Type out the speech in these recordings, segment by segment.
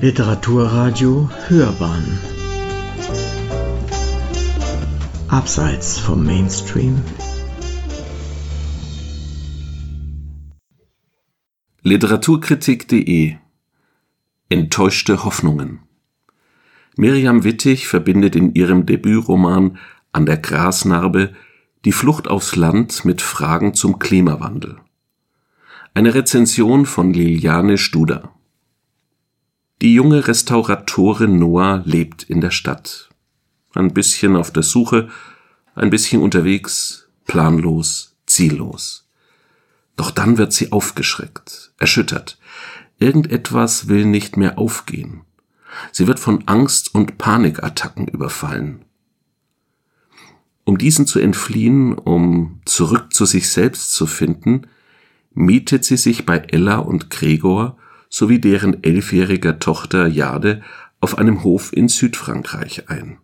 Literaturradio Hörbahn. Abseits vom Mainstream. Literaturkritik.de Enttäuschte Hoffnungen. Miriam Wittig verbindet in ihrem Debütroman An der Grasnarbe die Flucht aufs Land mit Fragen zum Klimawandel. Eine Rezension von Liliane Studer die junge Restauratorin Noah lebt in der Stadt. Ein bisschen auf der Suche, ein bisschen unterwegs, planlos, ziellos. Doch dann wird sie aufgeschreckt, erschüttert. Irgendetwas will nicht mehr aufgehen. Sie wird von Angst und Panikattacken überfallen. Um diesen zu entfliehen, um zurück zu sich selbst zu finden, mietet sie sich bei Ella und Gregor sowie deren elfjähriger Tochter Jade auf einem Hof in Südfrankreich ein.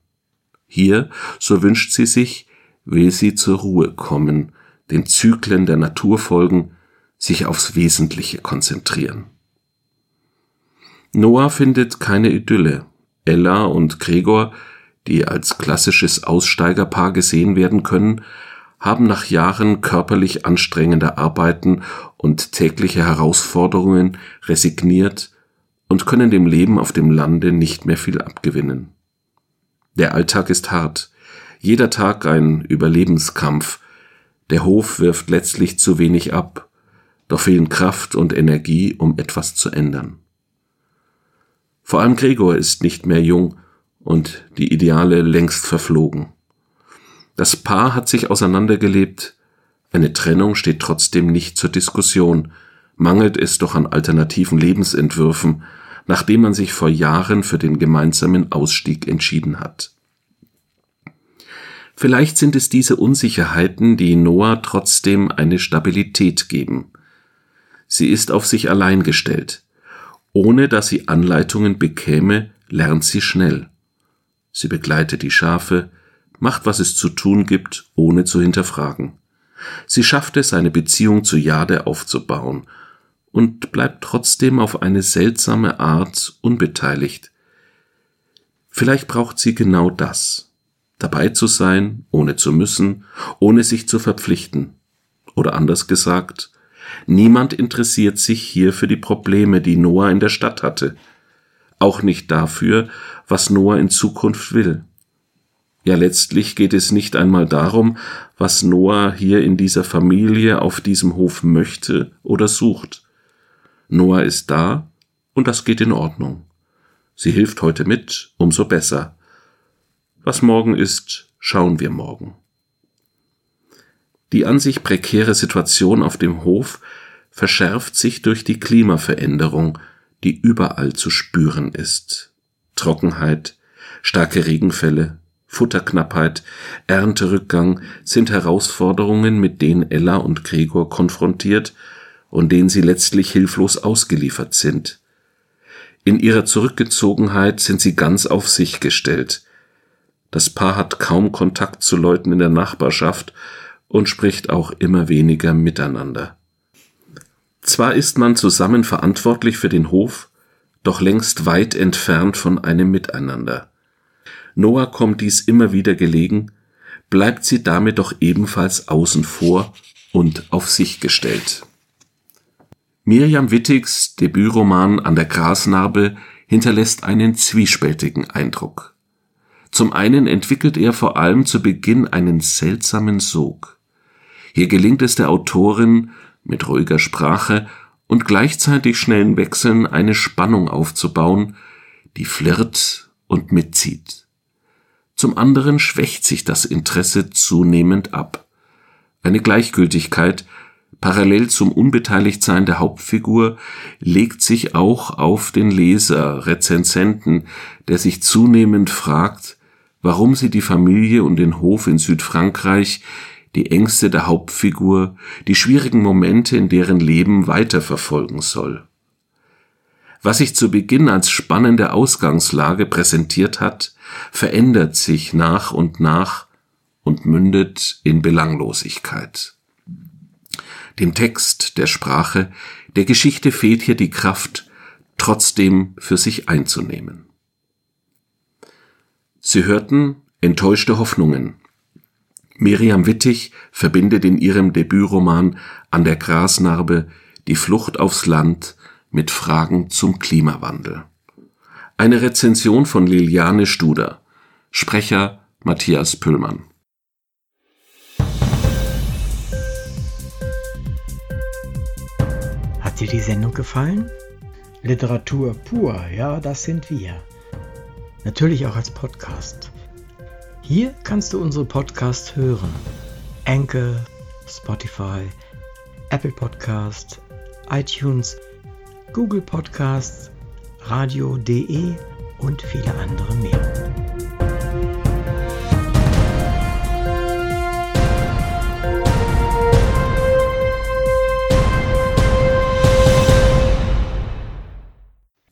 Hier, so wünscht sie sich, will sie zur Ruhe kommen, den Zyklen der Natur folgen, sich aufs Wesentliche konzentrieren. Noah findet keine Idylle. Ella und Gregor, die als klassisches Aussteigerpaar gesehen werden können, haben nach Jahren körperlich anstrengender Arbeiten und tägliche Herausforderungen resigniert und können dem Leben auf dem Lande nicht mehr viel abgewinnen. Der Alltag ist hart, jeder Tag ein Überlebenskampf, der Hof wirft letztlich zu wenig ab, doch fehlen Kraft und Energie, um etwas zu ändern. Vor allem Gregor ist nicht mehr jung und die Ideale längst verflogen. Das Paar hat sich auseinandergelebt, eine Trennung steht trotzdem nicht zur Diskussion, mangelt es doch an alternativen Lebensentwürfen, nachdem man sich vor Jahren für den gemeinsamen Ausstieg entschieden hat. Vielleicht sind es diese Unsicherheiten, die Noah trotzdem eine Stabilität geben. Sie ist auf sich allein gestellt. Ohne dass sie Anleitungen bekäme, lernt sie schnell. Sie begleitet die Schafe, macht, was es zu tun gibt, ohne zu hinterfragen. Sie schafft es, eine Beziehung zu Jade aufzubauen und bleibt trotzdem auf eine seltsame Art unbeteiligt. Vielleicht braucht sie genau das, dabei zu sein, ohne zu müssen, ohne sich zu verpflichten. Oder anders gesagt, niemand interessiert sich hier für die Probleme, die Noah in der Stadt hatte, auch nicht dafür, was Noah in Zukunft will. Ja, letztlich geht es nicht einmal darum, was Noah hier in dieser Familie auf diesem Hof möchte oder sucht. Noah ist da und das geht in Ordnung. Sie hilft heute mit, umso besser. Was morgen ist, schauen wir morgen. Die an sich prekäre Situation auf dem Hof verschärft sich durch die Klimaveränderung, die überall zu spüren ist. Trockenheit, starke Regenfälle, Futterknappheit, Ernterückgang sind Herausforderungen, mit denen Ella und Gregor konfrontiert und denen sie letztlich hilflos ausgeliefert sind. In ihrer Zurückgezogenheit sind sie ganz auf sich gestellt. Das Paar hat kaum Kontakt zu Leuten in der Nachbarschaft und spricht auch immer weniger miteinander. Zwar ist man zusammen verantwortlich für den Hof, doch längst weit entfernt von einem Miteinander. Noah kommt dies immer wieder gelegen, bleibt sie damit doch ebenfalls außen vor und auf sich gestellt. Miriam Wittigs Debütroman An der Grasnarbe hinterlässt einen zwiespältigen Eindruck. Zum einen entwickelt er vor allem zu Beginn einen seltsamen Sog. Hier gelingt es der Autorin, mit ruhiger Sprache und gleichzeitig schnellen Wechseln eine Spannung aufzubauen, die flirrt und mitzieht. Zum anderen schwächt sich das Interesse zunehmend ab. Eine Gleichgültigkeit, parallel zum Unbeteiligtsein der Hauptfigur, legt sich auch auf den Leser, Rezensenten, der sich zunehmend fragt, warum sie die Familie und den Hof in Südfrankreich, die Ängste der Hauptfigur, die schwierigen Momente in deren Leben weiterverfolgen soll. Was sich zu Beginn als spannende Ausgangslage präsentiert hat, verändert sich nach und nach und mündet in Belanglosigkeit. Dem Text, der Sprache, der Geschichte fehlt hier die Kraft, trotzdem für sich einzunehmen. Sie hörten Enttäuschte Hoffnungen. Miriam Wittig verbindet in ihrem Debütroman An der Grasnarbe die Flucht aufs Land mit Fragen zum Klimawandel. Eine Rezension von Liliane Studer. Sprecher Matthias Püllmann. Hat dir die Sendung gefallen? Literatur pur, ja, das sind wir. Natürlich auch als Podcast. Hier kannst du unsere Podcasts hören. Anchor, Spotify, Apple Podcast, iTunes, Google Podcasts, radio.de und viele andere mehr.